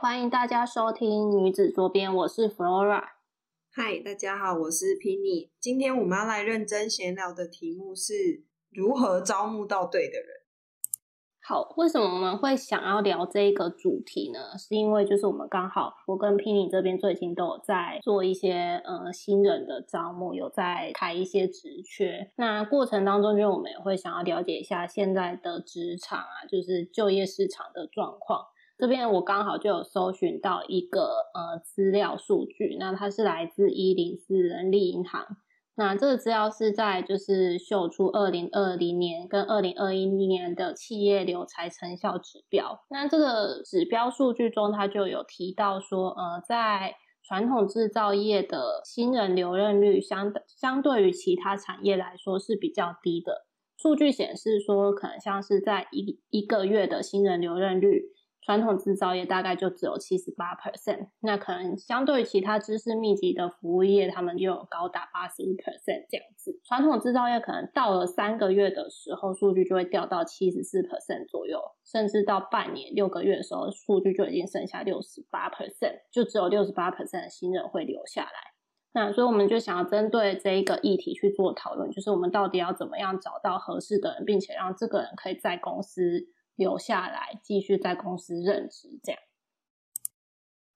欢迎大家收听女子桌边，我是 Flora。嗨，大家好，我是 Penny。今天我们要来认真闲聊的题目是如何招募到对的人。好，为什么我们会想要聊这个主题呢？是因为就是我们刚好我跟 Penny 这边最近都有在做一些呃新人的招募，有在开一些职缺。那过程当中，就我们也会想要了解一下现在的职场啊，就是就业市场的状况。这边我刚好就有搜寻到一个呃资料数据，那它是来自一零四人力银行。那这个资料是在就是秀出二零二零年跟二零二一年的企业留才成效指标。那这个指标数据中，它就有提到说，呃，在传统制造业的新人留任率相相对于其他产业来说是比较低的。数据显示说，可能像是在一一个月的新人留任率。传统制造业大概就只有七十八 percent，那可能相对于其他知识密集的服务业，他们就有高达八十一 percent 这样子。传统制造业可能到了三个月的时候，数据就会掉到七十四 percent 左右，甚至到半年六个月的时候，数据就已经剩下六十八 percent，就只有六十八 percent 的新人会留下来。那所以我们就想要针对这一个议题去做讨论，就是我们到底要怎么样找到合适的人，并且让这个人可以在公司。留下来继续在公司任职，这样。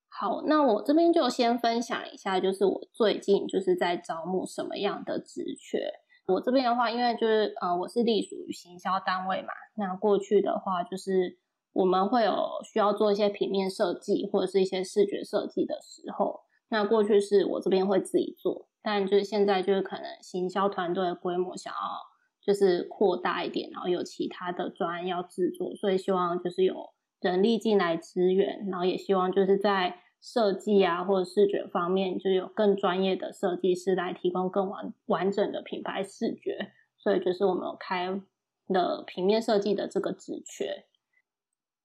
好，那我这边就先分享一下，就是我最近就是在招募什么样的职缺。我这边的话，因为就是呃，我是隶属于行销单位嘛，那过去的话就是我们会有需要做一些平面设计或者是一些视觉设计的时候，那过去是我这边会自己做，但就是现在就是可能行销团队的规模想要。就是扩大一点，然后有其他的专要制作，所以希望就是有人力进来支援，然后也希望就是在设计啊或者视觉方面，就有更专业的设计师来提供更完完整的品牌视觉，所以就是我们有开了平面设计的这个职缺。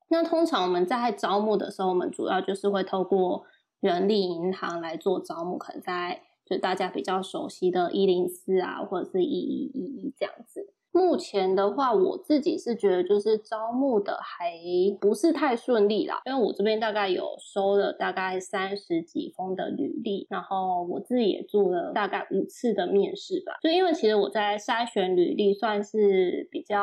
那通常我们在招募的时候，我们主要就是会透过人力银行来做招募，可能在。就大家比较熟悉的“一零四”啊，或者是“一一一一”这样子。目前的话，我自己是觉得就是招募的还不是太顺利啦，因为我这边大概有收了大概三十几封的履历，然后我自己也做了大概五次的面试吧。就因为其实我在筛选履历算是比较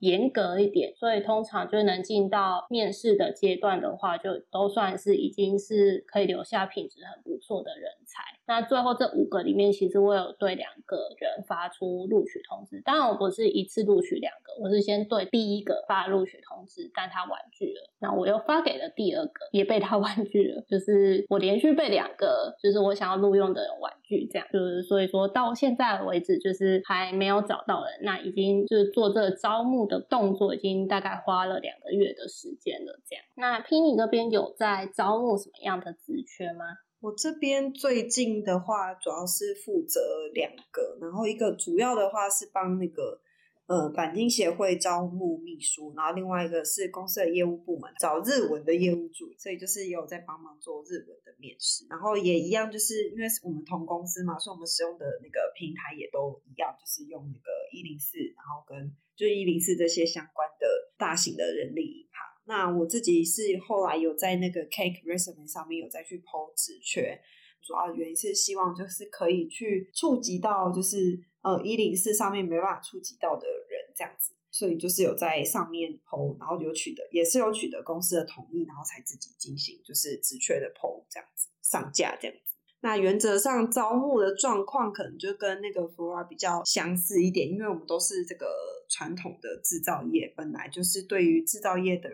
严格一点，所以通常就能进到面试的阶段的话，就都算是已经是可以留下品质很不错的人才。那最后这五个里面，其实我有对两个人发出录取通知，当然我不是。一次录取两个，我是先对第一个发录取通知，但他婉拒了。那我又发给了第二个，也被他 婉拒了。就是我连续被两个，就是我想要录用的人婉拒，这样就是所以说到现在为止，就是还没有找到人。那已经就是做这个招募的动作，已经大概花了两个月的时间了。这样，那 Penny 这边有在招募什么样的职缺吗？我这边最近的话，主要是负责两个，然后一个主要的话是帮那个。呃，钣金协会招募秘书，然后另外一个是公司的业务部门找日文的业务助，所以就是有在帮忙做日文的面试，然后也一样，就是因为我们同公司嘛，所以我们使用的那个平台也都一样，就是用那个一零四，然后跟就一零四这些相关的大型的人力。那我自己是后来有在那个 Cake Resume 上面有再去 PO 职缺，主要原因是希望就是可以去触及到就是。呃，一零四上面没办法触及到的人，这样子，所以就是有在上面 PO，然后有取得，也是有取得公司的同意，然后才自己进行就是职缺的 PO 这样子上架这样子。那原则上招募的状况可能就跟那个 Flora 比较相似一点，因为我们都是这个传统的制造业，本来就是对于制造业的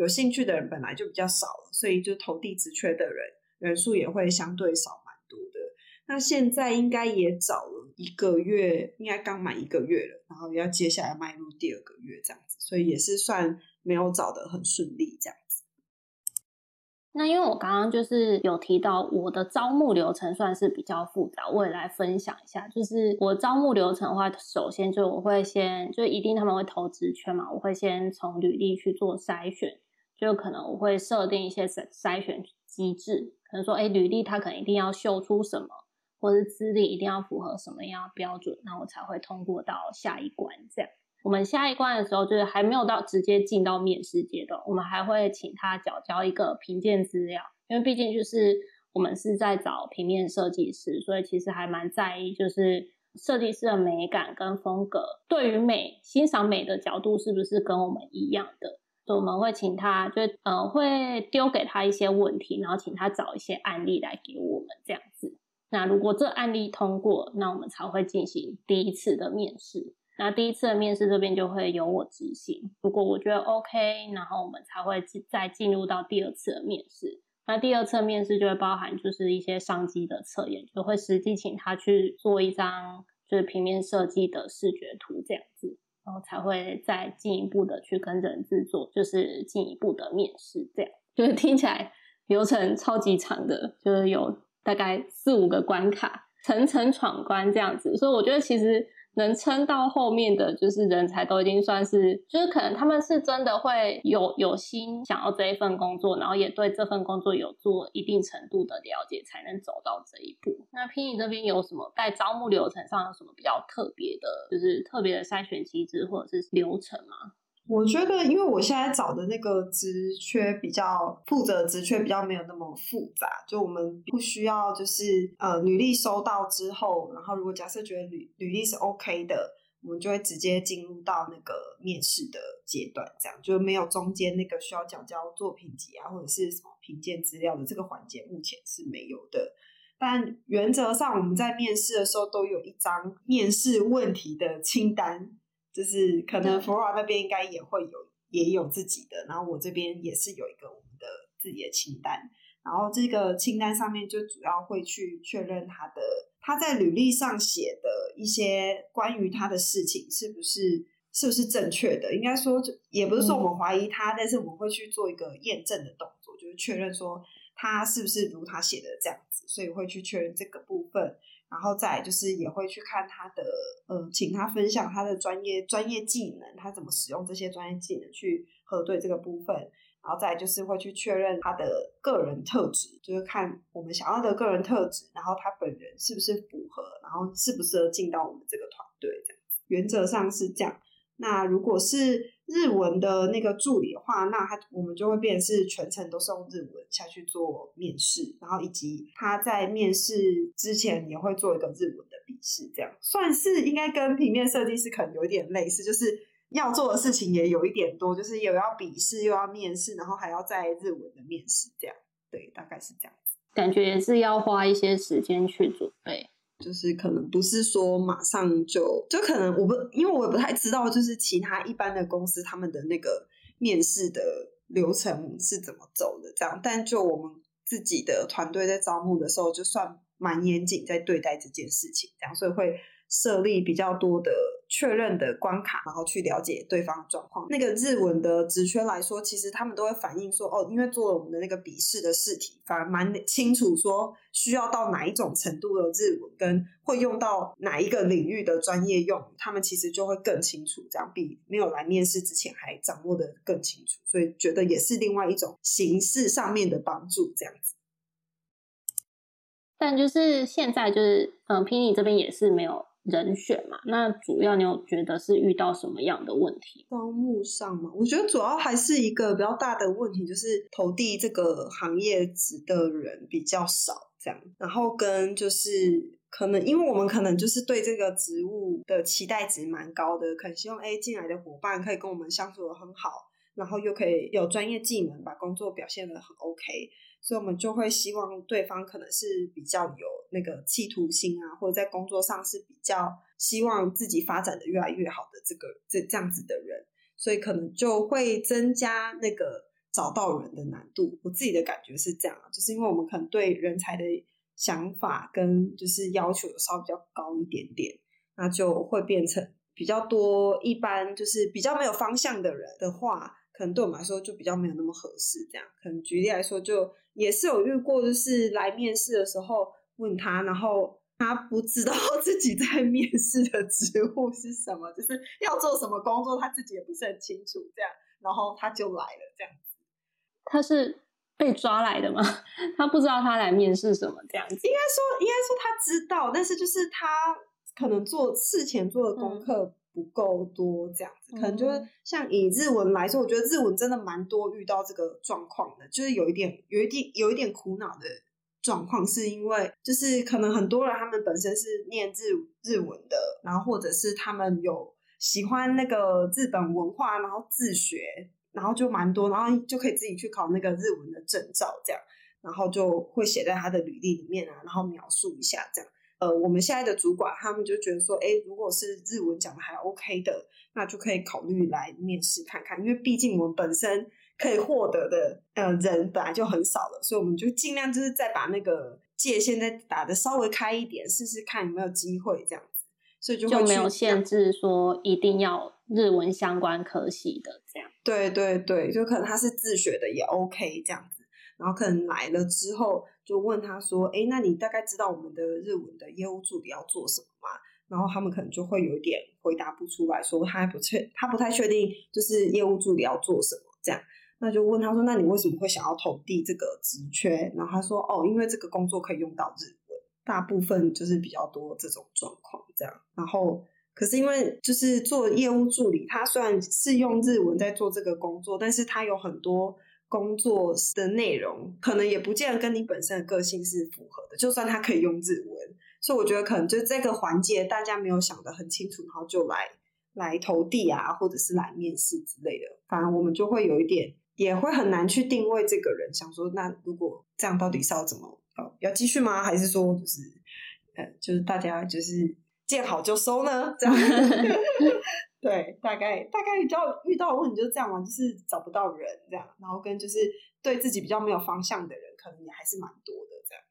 有兴趣的人本来就比较少了，所以就投递职缺的人人数也会相对少蛮多的。那现在应该也找了一个月，应该刚满一个月了，然后要接下来迈入第二个月这样子，所以也是算没有找的很顺利这样子。那因为我刚刚就是有提到我的招募流程算是比较复杂，我也来分享一下。就是我招募流程的话，首先就我会先就一定他们会投职圈嘛，我会先从履历去做筛选，就可能我会设定一些筛筛选机制，可能说哎履历它可能一定要秀出什么，或者资历一定要符合什么样的标准，那我才会通过到下一关这样。我们下一关的时候，就是还没有到直接进到面试阶段，我们还会请他缴交一个评鉴资料，因为毕竟就是我们是在找平面设计师，所以其实还蛮在意，就是设计师的美感跟风格，对于美欣赏美的角度是不是跟我们一样的？我们会请他，就呃会丢给他一些问题，然后请他找一些案例来给我们这样子。那如果这案例通过，那我们才会进行第一次的面试。那第一次的面试这边就会由我执行，如果我觉得 OK，然后我们才会再进入到第二次的面试。那第二次面试就会包含就是一些商机的测验，就会实际请他去做一张就是平面设计的视觉图这样子，然后才会再进一步的去跟人制作，就是进一步的面试这样。就是听起来流程超级长的，就是有大概四五个关卡，层层闯关这样子，所以我觉得其实。能撑到后面的就是人才都已经算是，就是可能他们是真的会有有心想要这一份工作，然后也对这份工作有做一定程度的了解，才能走到这一步。那 P 你这边有什么在招募流程上有什么比较特别的，就是特别的筛选机制或者是流程吗？我觉得，因为我现在找的那个职缺比较负责，职缺比较没有那么复杂，就我们不需要就是呃履历收到之后，然后如果假设觉得履履历是 OK 的，我们就会直接进入到那个面试的阶段，这样就没有中间那个需要讲交作品集啊或者是什么评鉴资料的这个环节，目前是没有的。但原则上我们在面试的时候都有一张面试问题的清单。就是可能 Flora 那边应该也会有，也有自己的，然后我这边也是有一个我们的自己的清单，然后这个清单上面就主要会去确认他的他在履历上写的一些关于他的事情是不是是不是正确的，应该说就也不是说我们怀疑他，但是我们会去做一个验证的动作，就是确认说他是不是如他写的这样子，所以会去确认这个部分。然后再就是也会去看他的，呃，请他分享他的专业专业技能，他怎么使用这些专业技能去核对这个部分。然后再就是会去确认他的个人特质，就是看我们想要的个人特质，然后他本人是不是符合，然后适不适合进到我们这个团队这样。原则上是这样。那如果是日文的那个助理的话，那他我们就会变是全程都是用日文下去做面试，然后以及他在面试之前也会做一个日文的笔试，这样。算是应该跟平面设计师可能有一点类似，就是要做的事情也有一点多，就是有要笔试又要面试，然后还要在日文的面试，这样。对，大概是这样子，感觉也是要花一些时间去准备。就是可能不是说马上就就可能我不因为我也不太知道，就是其他一般的公司他们的那个面试的流程是怎么走的这样，但就我们自己的团队在招募的时候，就算蛮严谨在对待这件事情，这样所以会设立比较多的。确认的关卡，然后去了解对方的状况。那个日文的职缺来说，其实他们都会反映说，哦，因为做了我们的那个笔试的试题，反而蛮清楚说需要到哪一种程度的日文，跟会用到哪一个领域的专业用，他们其实就会更清楚，这样比没有来面试之前还掌握的更清楚。所以觉得也是另外一种形式上面的帮助，这样子。但就是现在，就是嗯，Pini 这边也是没有。人选嘛，那主要你有觉得是遇到什么样的问题？招募上嘛，我觉得主要还是一个比较大的问题，就是投递这个行业职的人比较少，这样。然后跟就是可能，因为我们可能就是对这个职务的期待值蛮高的，可能希望哎进来的伙伴可以跟我们相处的很好，然后又可以有专业技能，把工作表现的很 OK。所以，我们就会希望对方可能是比较有那个企图心啊，或者在工作上是比较希望自己发展的越来越好的这个这这样子的人，所以可能就会增加那个找到人的难度。我自己的感觉是这样，就是因为我们可能对人才的想法跟就是要求有稍微比较高一点点，那就会变成比较多一般就是比较没有方向的人的话。可能对我们来说就比较没有那么合适。这样，可能举例来说，就也是有遇过，就是来面试的时候问他，然后他不知道 自己在面试的职务是什么，就是要做什么工作，他自己也不是很清楚。这样，然后他就来了，这样子。他是被抓来的吗？他不知道他来面试什么，这样子。应该说，应该说他知道，但是就是他可能做事前做的功课不够多，这样子。可能就是像以日文来说，我觉得日文真的蛮多遇到这个状况的，就是有一点，有一点，有一点苦恼的状况，是因为就是可能很多人他们本身是念日日文的，然后或者是他们有喜欢那个日本文化，然后自学。然后就蛮多，然后就可以自己去考那个日文的证照，这样，然后就会写在他的履历里面啊，然后描述一下这样。呃，我们现在的主管他们就觉得说，哎，如果是日文讲的还 OK 的，那就可以考虑来面试看看，因为毕竟我们本身可以获得的呃人本来就很少了，所以我们就尽量就是再把那个界限再打的稍微开一点，试试看有没有机会这样子。所以就就没有限制说一定要日文相关科系的这样。对对对，就可能他是自学的也 OK 这样子，然后可能来了之后就问他说：“哎，那你大概知道我们的日文的业务助理要做什么吗？”然后他们可能就会有一点回答不出来，说他不确，他不太确定，就是业务助理要做什么这样。那就问他说：“那你为什么会想要投递这个职缺？”然后他说：“哦，因为这个工作可以用到日文。”大部分就是比较多这种状况，这样。然后，可是因为就是做业务助理，他虽然是用日文在做这个工作，但是他有很多工作的内容，可能也不见得跟你本身的个性是符合的。就算他可以用日文，所以我觉得可能就这个环节大家没有想得很清楚，然后就来来投递啊，或者是来面试之类的。反而我们就会有一点，也会很难去定位这个人，想说那如果这样，到底是要怎么？要继续吗？还是说就是，呃，就是大家就是见好就收呢？这样，对，大概大概遇到遇到问题就是这样嘛，就是找不到人这样，然后跟就是对自己比较没有方向的人，可能也还是蛮多的这样。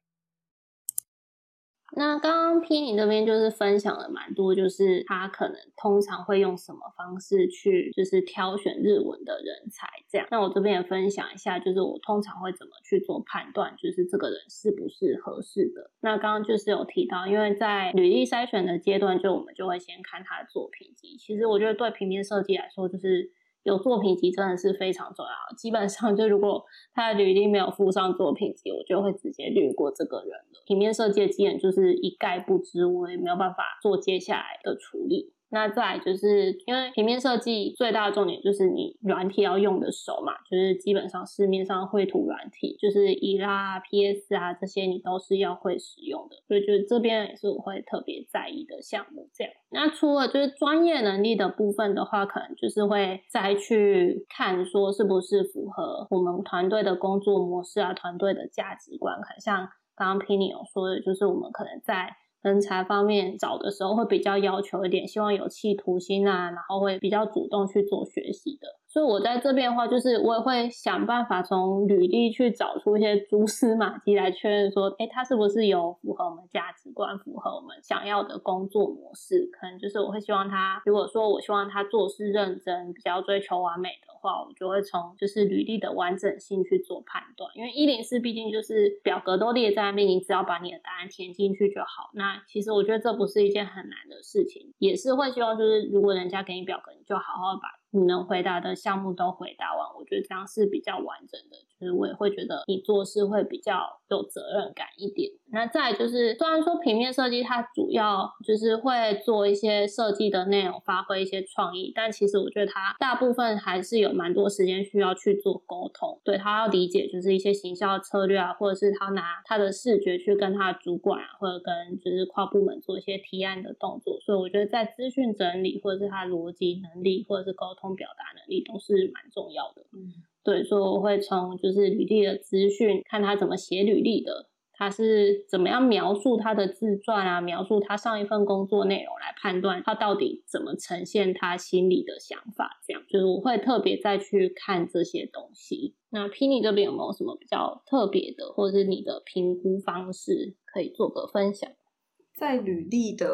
那刚刚 P 你这边就是分享了蛮多，就是他可能通常会用什么方式去就是挑选日文的人才这样。那我这边也分享一下，就是我通常会怎么去做判断，就是这个人是不是合适的。那刚刚就是有提到，因为在履历筛选的阶段，就我们就会先看他的作品集。其实我觉得对平面设计来说，就是。有作品集真的是非常重要。基本上，就如果他的履历没有附上作品集，我就会直接略过这个人了。平面设计的基本就是一概不知，我也没有办法做接下来的处理。那再就是因为平面设计最大的重点就是你软体要用的熟嘛，就是基本上市面上绘图软体，就是伊拉、PS 啊这些你都是要会使用的，所以就是这边也是我会特别在意的项目。这样，那除了就是专业能力的部分的话，可能就是会再去看说是不是符合我们团队的工作模式啊，团队的价值观。可能像刚刚 Penny 有说的，就是我们可能在。人才方面找的时候会比较要求一点，希望有企图心啊，然后会比较主动去做学习的。所以我在这边的话，就是我也会想办法从履历去找出一些蛛丝马迹来确认说，哎，他是不是有符合我们价值观、符合我们想要的工作模式？可能就是我会希望他，如果说我希望他做事认真，比较追求完美的话，我就会从就是履历的完整性去做判断。因为一零四毕竟就是表格都列在那边，你只要把你的答案填进去就好。那其实我觉得这不是一件很难的事情，也是会希望就是如果人家给你表格，你就好好把。你能回答的项目都回答完，我觉得这样是比较完整的。就是我也会觉得你做事会比较有责任感一点。那再就是，虽然说平面设计它主要就是会做一些设计的内容，发挥一些创意，但其实我觉得它大部分还是有蛮多时间需要去做沟通。对他要理解就是一些行销策略啊，或者是他拿他的视觉去跟他的主管啊，或者跟就是跨部门做一些提案的动作。所以我觉得在资讯整理或者是他逻辑能力或者是沟通表达能力都是蛮重要的。嗯。对，所以我会从就是履历的资讯，看他怎么写履历的，他是怎么样描述他的自传啊，描述他上一份工作内容来判断他到底怎么呈现他心里的想法。这样就是我会特别再去看这些东西。那 Penny 这边有没有什么比较特别的，或者是你的评估方式可以做个分享？在履历的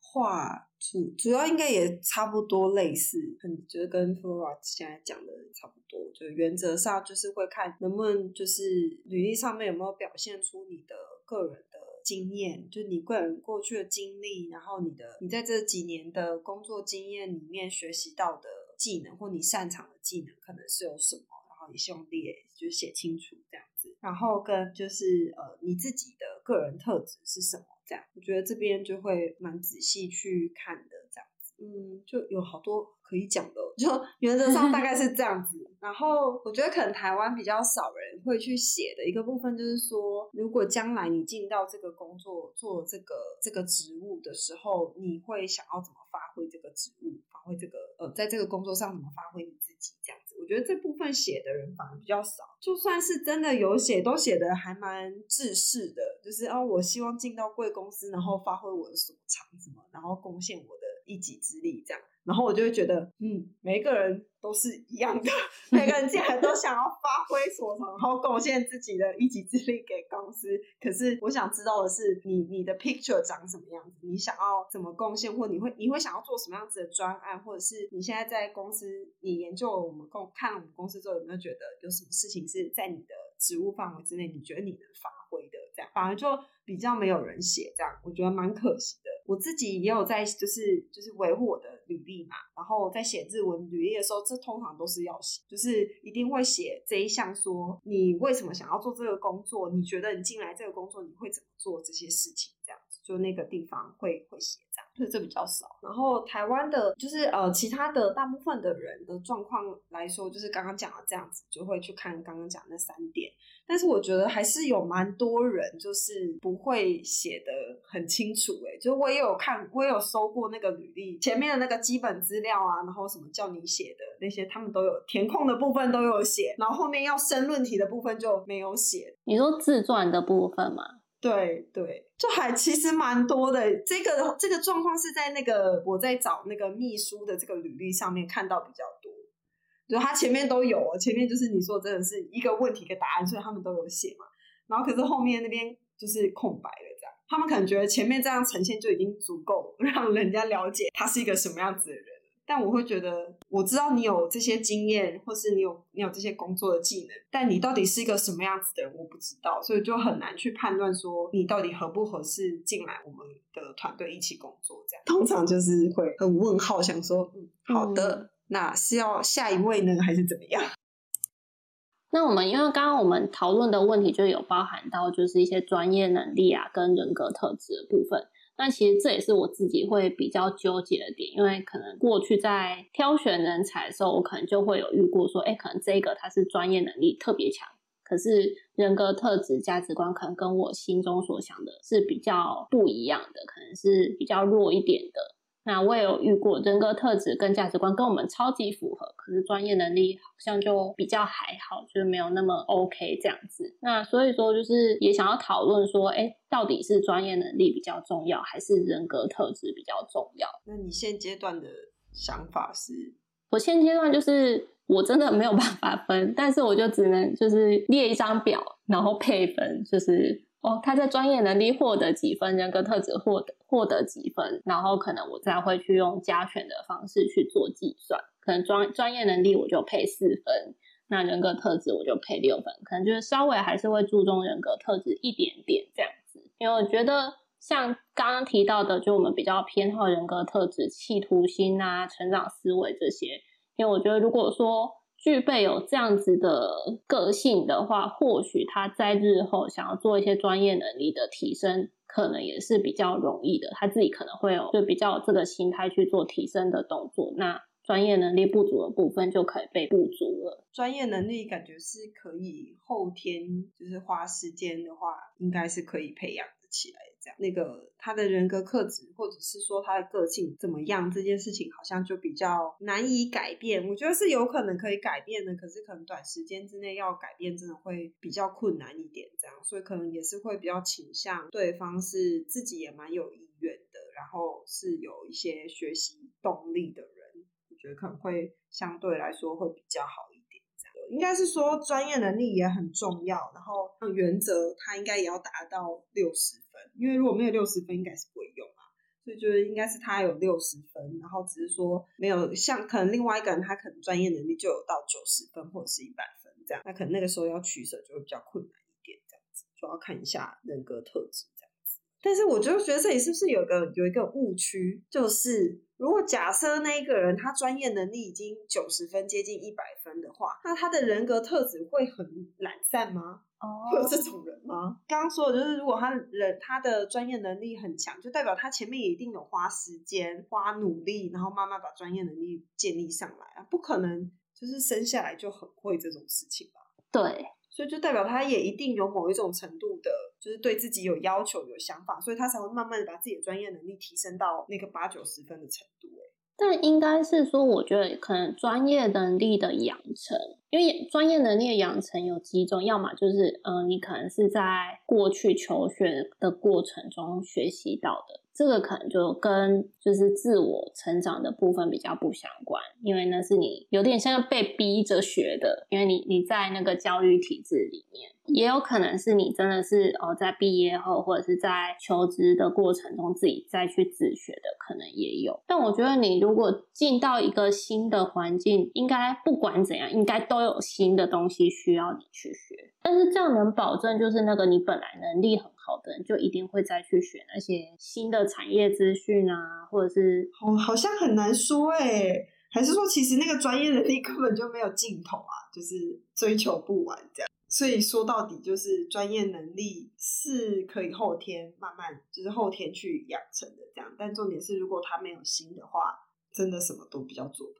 话主主要应该也差不多类似，很就是跟 Flora 现在讲的差不多，就原则上就是会看能不能就是履历上面有没有表现出你的个人的经验，就你个人过去的经历，然后你的你在这几年的工作经验里面学习到的技能或你擅长的技能可能是有什么，然后你希望列就写清楚这样子，然后跟就是呃你自己的个人特质是什么。这样，我觉得这边就会蛮仔细去看的，这样子，嗯，就有好多可以讲的，就 原则上大概是这样子。然后我觉得可能台湾比较少人会去写的一个部分，就是说，如果将来你进到这个工作做这个这个职务的时候，你会想要怎么发挥这个职务，发挥这个呃，在这个工作上怎么发挥你自己，这样。我觉得这部分写的人反而比较少，就算是真的有写，都写的还蛮制式的，就是哦，我希望进到贵公司，然后发挥我的所长什么，然后贡献我的一己之力这样。然后我就会觉得，嗯，每一个人都是一样的，每个人进来都想要发挥所长，然后贡献自己的一己之力给公司。可是我想知道的是，你你的 picture 长什么样子？你想要怎么贡献，或你会你会想要做什么样子的专案，或者是你现在在公司，你研究我们公看了我们公司之后，有没有觉得有什么事情是在你的职务范围之内，你觉得你能发挥的？这样反而就比较没有人写，这样我觉得蛮可惜的。我自己也有在，就是就是维护我的履历嘛，然后在写日文履历的时候，这通常都是要写，就是一定会写这一项，说你为什么想要做这个工作，你觉得你进来这个工作你会怎么做这些事情，这样，就那个地方会会写这样，所以这比较少。然后台湾的，就是呃其他的大部分的人的状况来说，就是刚刚讲的这样子，就会去看刚刚讲那三点。但是我觉得还是有蛮多人就是不会写的很清楚，哎，就我也有看，我也有搜过那个履历前面的那个基本资料啊，然后什么叫你写的那些，他们都有填空的部分都有写，然后后面要申论题的部分就没有写。你说自传的部分吗？对对，就还其实蛮多的。这个这个状况是在那个我在找那个秘书的这个履历上面看到比较多。就他前面都有，前面就是你说真的是一个问题一个答案，所以他们都有写嘛。然后可是后面那边就是空白了，这样他们可能觉得前面这样呈现就已经足够让人家了解他是一个什么样子的人。但我会觉得，我知道你有这些经验，或是你有你有这些工作的技能，但你到底是一个什么样子的人，我不知道，所以就很难去判断说你到底合不合适进来我们的团队一起工作。这样通常就是会很问号，想说嗯，好的。那是要下一位呢，还是怎么样？那我们因为刚刚我们讨论的问题就有包含到，就是一些专业能力啊，跟人格特质的部分。那其实这也是我自己会比较纠结的点，因为可能过去在挑选人才的时候，我可能就会有遇过说，哎，可能这个他是专业能力特别强，可是人格特质、价值观可能跟我心中所想的是比较不一样的，可能是比较弱一点的。那我也有遇过，人格特质跟价值观跟我们超级符合，可是专业能力好像就比较还好，就是没有那么 OK 这样子。那所以说，就是也想要讨论说，哎，到底是专业能力比较重要，还是人格特质比较重要？那你现阶段的想法是？我现阶段就是我真的没有办法分，但是我就只能就是列一张表，然后配分，就是。哦，他在专业能力获得几分，人格特质获得获得几分，然后可能我再会去用加权的方式去做计算，可能专专业能力我就配四分，那人格特质我就配六分，可能就是稍微还是会注重人格特质一点点这样子，因为我觉得像刚刚提到的，就我们比较偏好人格特质，企图心啊、成长思维这些，因为我觉得如果说。具备有这样子的个性的话，或许他在日后想要做一些专业能力的提升，可能也是比较容易的。他自己可能会有就比较这个心态去做提升的动作，那专业能力不足的部分就可以被补足了。专业能力感觉是可以后天就是花时间的话，应该是可以培养起来这样。那个他的人格特质，或者是说他的个性怎么样，这件事情好像就比较难以改变。我觉得是有可能可以改变的，可是可能短时间之内要改变，真的会比较困难一点。这样，所以可能也是会比较倾向对方是自己也蛮有意愿的，然后是有一些学习动力的人，我觉得可能会相对来说会比较好。应该是说专业能力也很重要，然后原则他应该也要达到六十分。因为如果没有六十分，应该是不会用啊。所以就是应该是他有六十分，然后只是说没有像可能另外一个人他可能专业能力就有到九十分或者是一百分这样，那可能那个时候要取舍就会比较困难一点，这样子就要看一下人格特质。但是我就觉得这里是不是有个有一个误区，就是如果假设那一个人他专业能力已经九十分接近一百分的话，那他的人格特质会很懒散吗？哦 会有这种人吗？刚刚说的就是，如果他人他的专业能力很强，就代表他前面也一定有花时间、花努力，然后慢慢把专业能力建立上来啊，不可能就是生下来就很会这种事情吧？对，所以就代表他也一定有某一种程度的，就是对自己有要求、有想法，所以他才会慢慢的把自己的专业能力提升到那个八九十分的程度、欸。但应该是说，我觉得可能专业能力的养成，因为专业能力的养成有几种，要么就是嗯、你可能是在过去求学的过程中学习到的，这个可能就跟就是自我成长的部分比较不相关，因为那是你有点像被逼着学的，因为你你在那个教育体制里面。也有可能是你真的是哦，在毕业后或者是在求职的过程中自己再去自学的，可能也有。但我觉得你如果进到一个新的环境，应该不管怎样，应该都有新的东西需要你去学。但是这样能保证，就是那个你本来能力很好的，就一定会再去学那些新的产业资讯啊，或者是好，好像很难说哎、还是说其实那个专业能力 根本就没有尽头啊，就是追求不完这样。所以说到底就是专业能力是可以后天慢慢就是后天去养成的这样，但重点是如果他没有心的话，真的什么都比较做不。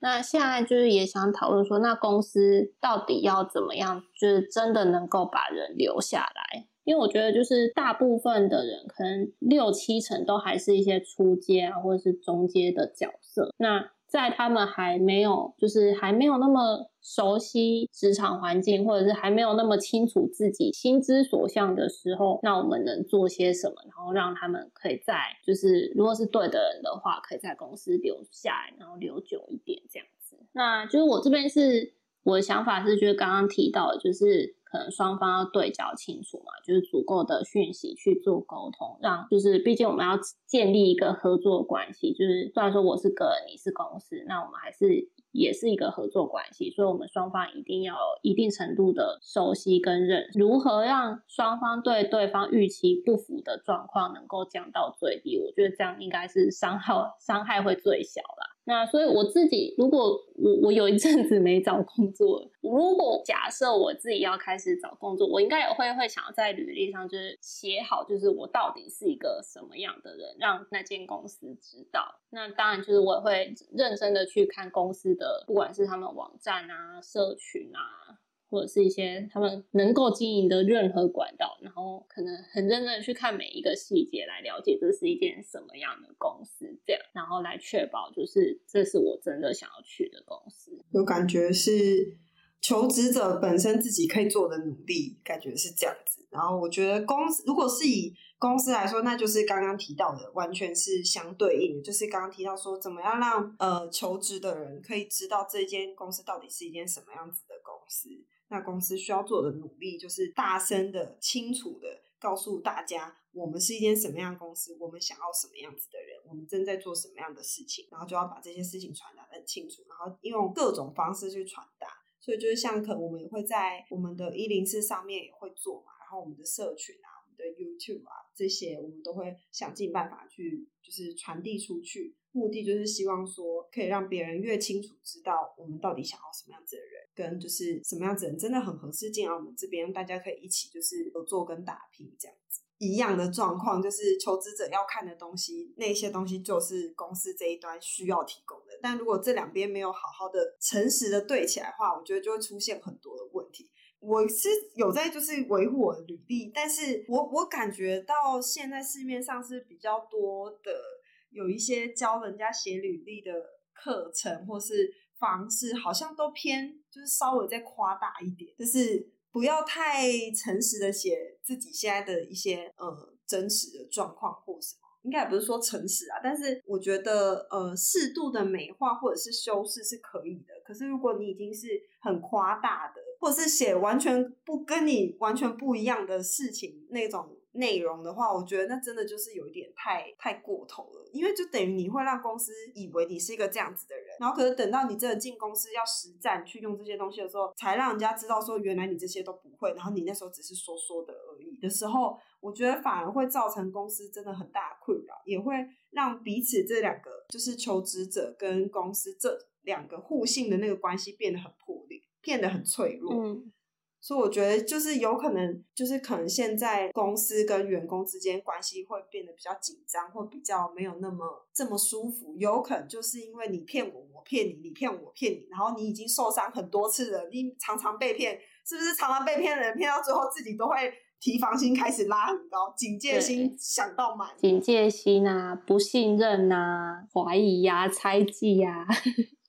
那现在就是也想讨论说，那公司到底要怎么样，就是真的能够把人留下来？因为我觉得就是大部分的人，可能六七成都还是一些初阶啊，或者是中阶的角色。那在他们还没有，就是还没有那么熟悉职场环境，或者是还没有那么清楚自己心之所向的时候，那我们能做些什么，然后让他们可以在，就是如果是对的人的话，可以在公司留下来，然后留久一点这样子。那就是我这边是我的想法是，就是刚刚提到的，就是可能双方要对焦清楚嘛，就是足够的讯息去做沟通，让就是毕竟我们要建立一个合作关系，就是虽然说我是个人，你是公司，那我们还是也是一个合作关系，所以我们双方一定要有一定程度的熟悉跟认识，如何让双方对对方预期不符的状况能够降到最低，我觉得这样应该是伤害伤害会最小啦。那所以我自己，如果我我有一阵子没找工作，如果假设我自己要开始找工作，我应该也会会想要在履历上就是写好，就是我到底是一个什么样的人，让那间公司知道。那当然就是我也会认真的去看公司的，不管是他们网站啊、社群啊。或者是一些他们能够经营的任何管道，然后可能很认真的去看每一个细节，来了解这是一件什么样的公司，这样，然后来确保就是这是我真的想要去的公司。有感觉是求职者本身自己可以做的努力，感觉是这样子。然后我觉得公司如果是以公司来说，那就是刚刚提到的，完全是相对应的，就是刚刚提到说怎么样让呃求职的人可以知道这间公司到底是一间什么样子的公司。那公司需要做的努力，就是大声的、清楚的告诉大家，我们是一间什么样的公司，我们想要什么样子的人，我们正在做什么样的事情，然后就要把这些事情传达的很清楚，然后用各种方式去传达。所以就是像可我们也会在我们的一零四上面也会做嘛，然后我们的社群啊、我们的 YouTube 啊这些，我们都会想尽办法去就是传递出去。目的就是希望说，可以让别人越清楚知道我们到底想要什么样子的人，跟就是什么样子人真的很合适进来我们这边，大家可以一起就是合作跟打拼这样子。一样的状况就是求职者要看的东西，那些东西就是公司这一端需要提供的。但如果这两边没有好好的诚实的对起来的话，我觉得就会出现很多的问题。我是有在就是维护我的履历，但是我我感觉到现在市面上是比较多的有一些教人家写履历的课程或是方式，好像都偏就是稍微再夸大一点，就是不要太诚实的写自己现在的一些呃真实的状况或什么。应该也不是说诚实啊，但是我觉得呃适度的美化或者是修饰是可以的。可是如果你已经是很夸大的，或者是写完全不跟你完全不一样的事情那种内容的话，我觉得那真的就是有一点太太过头了，因为就等于你会让公司以为你是一个这样子的人，然后可是等到你真的进公司要实战去用这些东西的时候，才让人家知道说原来你这些都不会，然后你那时候只是说说的而已。的时候，我觉得反而会造成公司真的很大的困扰，也会让彼此这两个就是求职者跟公司这两个互信的那个关系变得很破裂，变得很脆弱。所以我觉得就是有可能，就是可能现在公司跟员工之间关系会变得比较紧张，或比较没有那么这么舒服。有可能就是因为你骗我，我骗你，你骗我，我骗你，然后你已经受伤很多次了，你常常被骗，是不是？常常被骗的人骗到最后自己都会提防心开始拉很高，警戒心想到满。警戒心啊，不信任啊，怀疑呀、猜忌呀、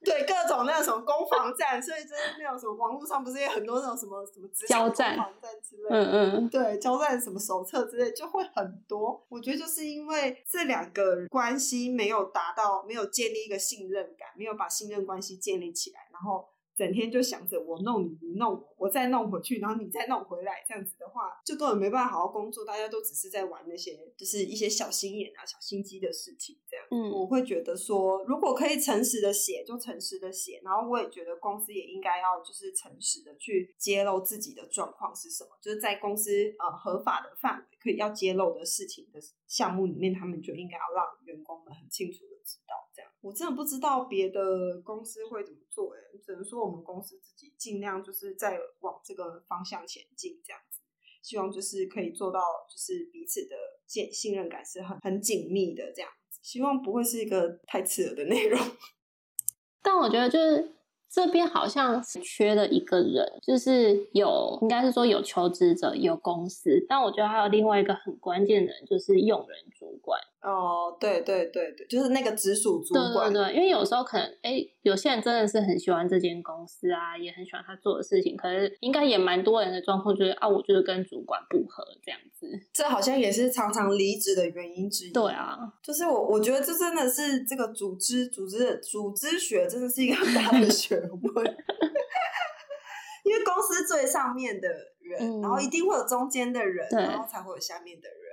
对各种那种什么攻防战，所以就是那种什么网络上不是有很多那种什么什么交战攻防战之类的。嗯嗯，对，交战什么手册之类就会很多。我觉得就是因为这两个关系没有达到，没有建立一个信任感，没有把信任关系建立起来，然后整天就想着我弄你，你弄我，我再弄回去，然后你再弄回来，这样子的话，就根本没办法好好工作。大家都只是在玩那些就是一些小心眼啊、小心机的事情，这样。嗯我会觉得说，如果可以诚实的写，就诚实的写。然后我也觉得公司也应该要就是诚实的去揭露自己的状况是什么，就是在公司呃合法的范围可以要揭露的事情的项目里面，他们就应该要让员工们很清楚的我真的不知道别的公司会怎么做、欸，只能说我们公司自己尽量就是在往这个方向前进，这样子。希望就是可以做到，就是彼此的信信任感是很很紧密的这样子。希望不会是一个太刺耳的内容。但我觉得就是这边好像是缺了一个人，就是有应该是说有求职者，有公司，但我觉得还有另外一个很关键的人，就是用人主管。哦，对对对对，就是那个直属主管。对对，因为有时候可能，哎，有些人真的是很喜欢这间公司啊，也很喜欢他做的事情，可是应该也蛮多人的状况就是啊，我就是跟主管不合这样子。这好像也是常常离职的原因之一。对，啊，就是我我觉得这真的是这个组织组织的组织学真的是一个很大的学问。因为公司最上面的人，嗯然后一定会有中间的人，然后才会有下面的人嘛。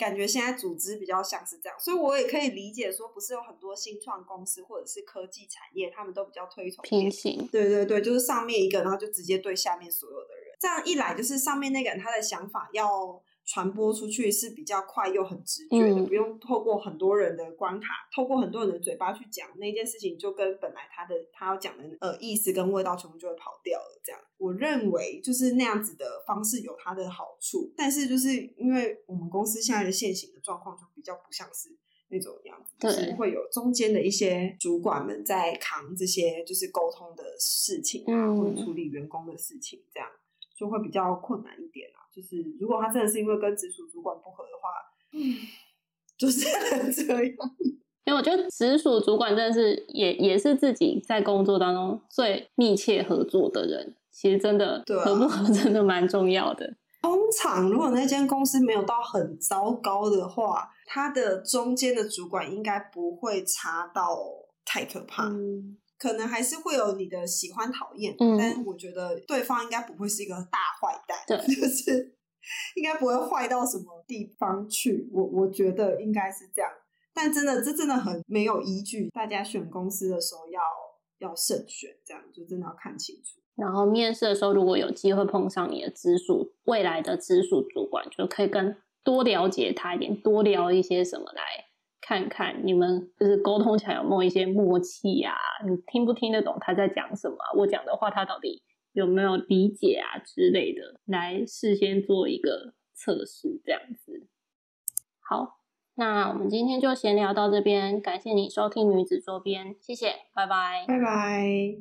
感觉现在组织比较像是这样，所以我也可以理解说，不是有很多新创公司或者是科技产业，他们都比较推崇平行。对对对，就是上面一个，然后就直接对下面所有的人。这样一来，就是上面那个人他的想法要传播出去是比较快又很直觉的，嗯不用透过很多人的关卡，透过很多人的嘴巴去讲那件事情，就跟本来他的他要讲的呃意思跟味道全部就会跑掉了。这样，我认为就是那样子的方式有它的好处，但是就是因为我们公司现在的现行的状况就比较不像是。那种样子，就是对会有中间的一些主管们在扛这些就是沟通的事情啊，嗯或者处理员工的事情，这样就会比较困难一点啊。就是如果他真的是因为跟直属主管不合的话，嗯，就是这样。因为我觉得直属主管真的是也也是自己在工作当中最密切合作的人，其实真的合不合 真的蛮重要的。通常如果那间公司没有到很糟糕的话，他的中间的主管应该不会差到太可怕。嗯，可能还是会有你的喜欢讨厌，嗯但是我觉得对方应该不会是一个大坏蛋，对 就是应该不会坏到什么地方去。我我觉得应该是这样，但真的这真的很没有依据，大家选公司的时候要要慎选，这样就真的要看清楚。然后面试的时候，如果有机会碰上你的直属未来的直属主管，就可以跟多了解他一点，多聊一些什么来看看你们就是沟通起来有没有一些默契呀？你听不听得懂他在讲什么、我讲的话他到底有没有理解啊之类的，来事先做一个测试，这样子。好，那我们今天就闲聊到这边，感谢你收听女子周边，谢谢，拜拜。拜拜。